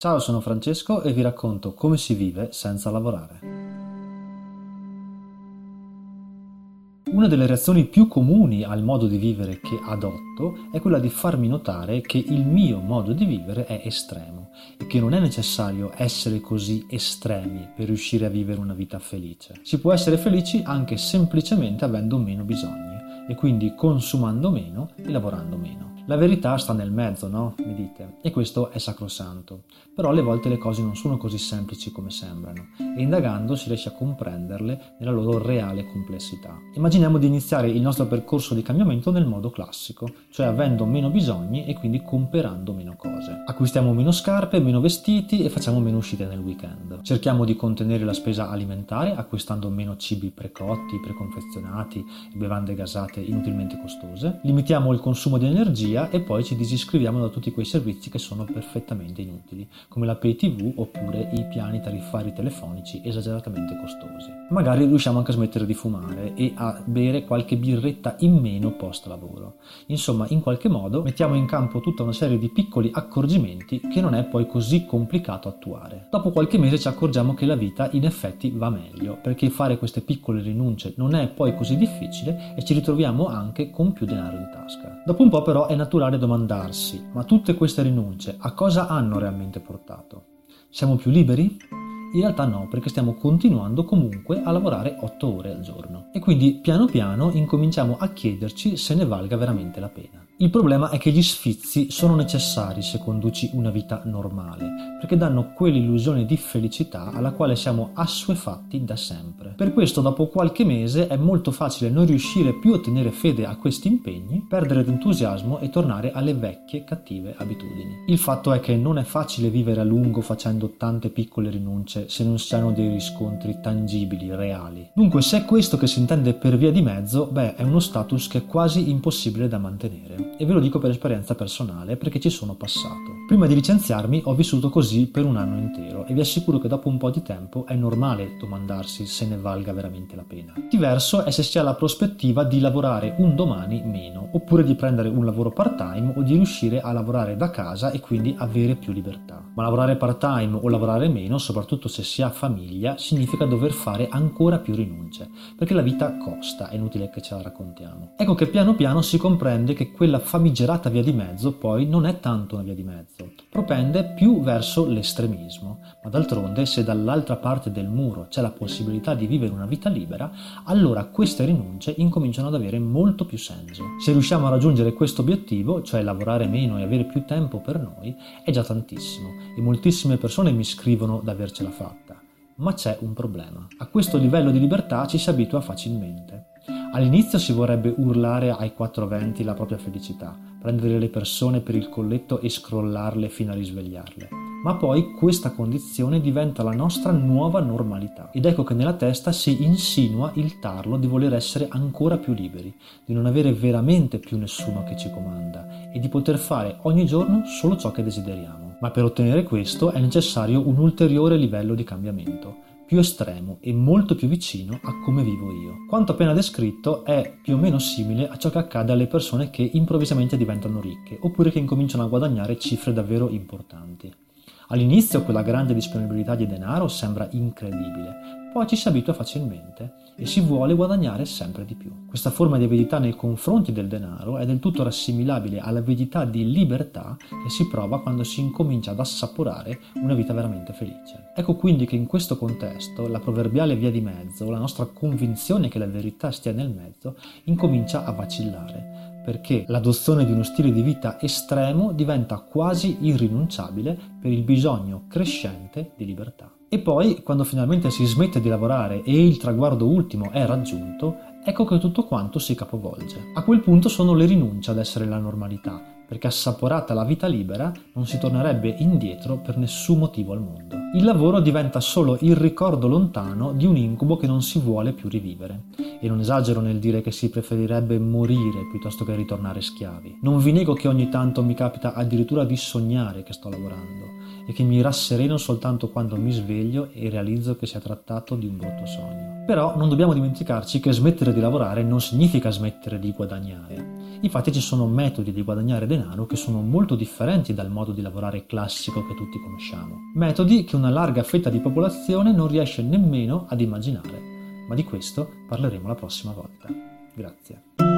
Ciao, sono Francesco e vi racconto come si vive senza lavorare. Una delle reazioni più comuni al modo di vivere che adotto è quella di farmi notare che il mio modo di vivere è estremo e che non è necessario essere così estremi per riuscire a vivere una vita felice. Si può essere felici anche semplicemente avendo meno bisogni e quindi consumando meno e lavorando meno. La verità sta nel mezzo, no? Mi dite. E questo è sacrosanto. Però alle volte le cose non sono così semplici come sembrano e indagando si riesce a comprenderle nella loro reale complessità. Immaginiamo di iniziare il nostro percorso di cambiamento nel modo classico, cioè avendo meno bisogni e quindi comprando meno cose. Acquistiamo meno scarpe, meno vestiti e facciamo meno uscite nel weekend. Cerchiamo di contenere la spesa alimentare acquistando meno cibi precotti, preconfezionati e bevande gasate inutilmente costose. Limitiamo il consumo di energia via e poi ci disiscriviamo da tutti quei servizi che sono perfettamente inutili, come la pay tv oppure i piani tariffari telefonici esageratamente costosi. Magari riusciamo anche a smettere di fumare e a bere qualche birretta in meno post lavoro. Insomma, in qualche modo mettiamo in campo tutta una serie di piccoli accorgimenti che non è poi così complicato attuare. Dopo qualche mese ci accorgiamo che la vita in effetti va meglio, perché fare queste piccole rinunce non è poi così difficile e ci ritroviamo anche con più denaro in tasca. Dopo un po' però è naturale domandarsi, ma tutte queste rinunce a cosa hanno realmente portato? Siamo più liberi? In realtà no, perché stiamo continuando comunque a lavorare 8 ore al giorno. E quindi piano piano incominciamo a chiederci se ne valga veramente la pena. Il problema è che gli sfizi sono necessari se conduci una vita normale, perché danno quell'illusione di felicità alla quale siamo assuefatti da sempre. Per questo dopo qualche mese è molto facile non riuscire più a tenere fede a questi impegni, perdere l'entusiasmo e tornare alle vecchie cattive abitudini. Il fatto è che non è facile vivere a lungo facendo tante piccole rinunce se non si hanno dei riscontri tangibili, reali. Dunque se è questo che si intende per via di mezzo, beh è uno status che è quasi impossibile da mantenere e ve lo dico per esperienza personale perché ci sono passato. Prima di licenziarmi ho vissuto così per un anno intero e vi assicuro che dopo un po' di tempo è normale domandarsi se ne valga veramente la pena. Diverso è se si ha la prospettiva di lavorare un domani meno, oppure di prendere un lavoro part-time o di riuscire a lavorare da casa e quindi avere più libertà. Ma lavorare part-time o lavorare meno, soprattutto se si ha famiglia, significa dover fare ancora più rinunce, perché la vita costa, è inutile che ce la raccontiamo. Ecco che piano piano si comprende che quella famigerata via di mezzo poi non è tanto una via di mezzo, propende più verso l'estremismo, ma d'altronde se dall'altra parte del muro c'è la possibilità di vivere una vita libera, allora queste rinunce incominciano ad avere molto più senso. Se riusciamo a raggiungere questo obiettivo, cioè lavorare meno e avere più tempo per noi, è già tantissimo e moltissime persone mi scrivono di avercela fatta. Ma c'è un problema. A questo livello di libertà ci si abitua facilmente. All'inizio si vorrebbe urlare ai quattro venti la propria felicità, prendere le persone per il colletto e scrollarle fino a risvegliarle. Ma poi questa condizione diventa la nostra nuova normalità ed ecco che nella testa si insinua il tarlo di voler essere ancora più liberi, di non avere veramente più nessuno che ci comanda e di poter fare ogni giorno solo ciò che desideriamo. Ma per ottenere questo è necessario un ulteriore livello di cambiamento più estremo e molto più vicino a come vivo io. Quanto appena descritto è più o meno simile a ciò che accade alle persone che improvvisamente diventano ricche oppure che incominciano a guadagnare cifre davvero importanti. All'inizio quella grande disponibilità di denaro sembra incredibile, poi ci si abitua facilmente e si vuole guadagnare sempre di più. Questa forma di avidità nei confronti del denaro è del tutto rassimilabile all'avidità di libertà che si prova quando si incomincia ad assaporare una vita veramente felice. Ecco quindi che in questo contesto la proverbiale via di mezzo, la nostra convinzione che la verità stia nel mezzo, incomincia a vacillare perché l'adozione di uno stile di vita estremo diventa quasi irrinunciabile per il bisogno crescente di libertà. E poi, quando finalmente si smette di lavorare e il traguardo ultimo è raggiunto, ecco che tutto quanto si capovolge. A quel punto sono le rinunce ad essere la normalità, perché assaporata la vita libera non si tornerebbe indietro per nessun motivo al mondo. Il lavoro diventa solo il ricordo lontano di un incubo che non si vuole più rivivere. E non esagero nel dire che si preferirebbe morire piuttosto che ritornare schiavi. Non vi nego che ogni tanto mi capita addirittura di sognare che sto lavorando e che mi rassereno soltanto quando mi sveglio e realizzo che si è trattato di un brutto sogno. Però non dobbiamo dimenticarci che smettere di lavorare non significa smettere di guadagnare. Infatti ci sono metodi di guadagnare denaro che sono molto differenti dal modo di lavorare classico che tutti conosciamo. Metodi che una larga fetta di popolazione non riesce nemmeno ad immaginare. Ma di questo parleremo la prossima volta. Grazie.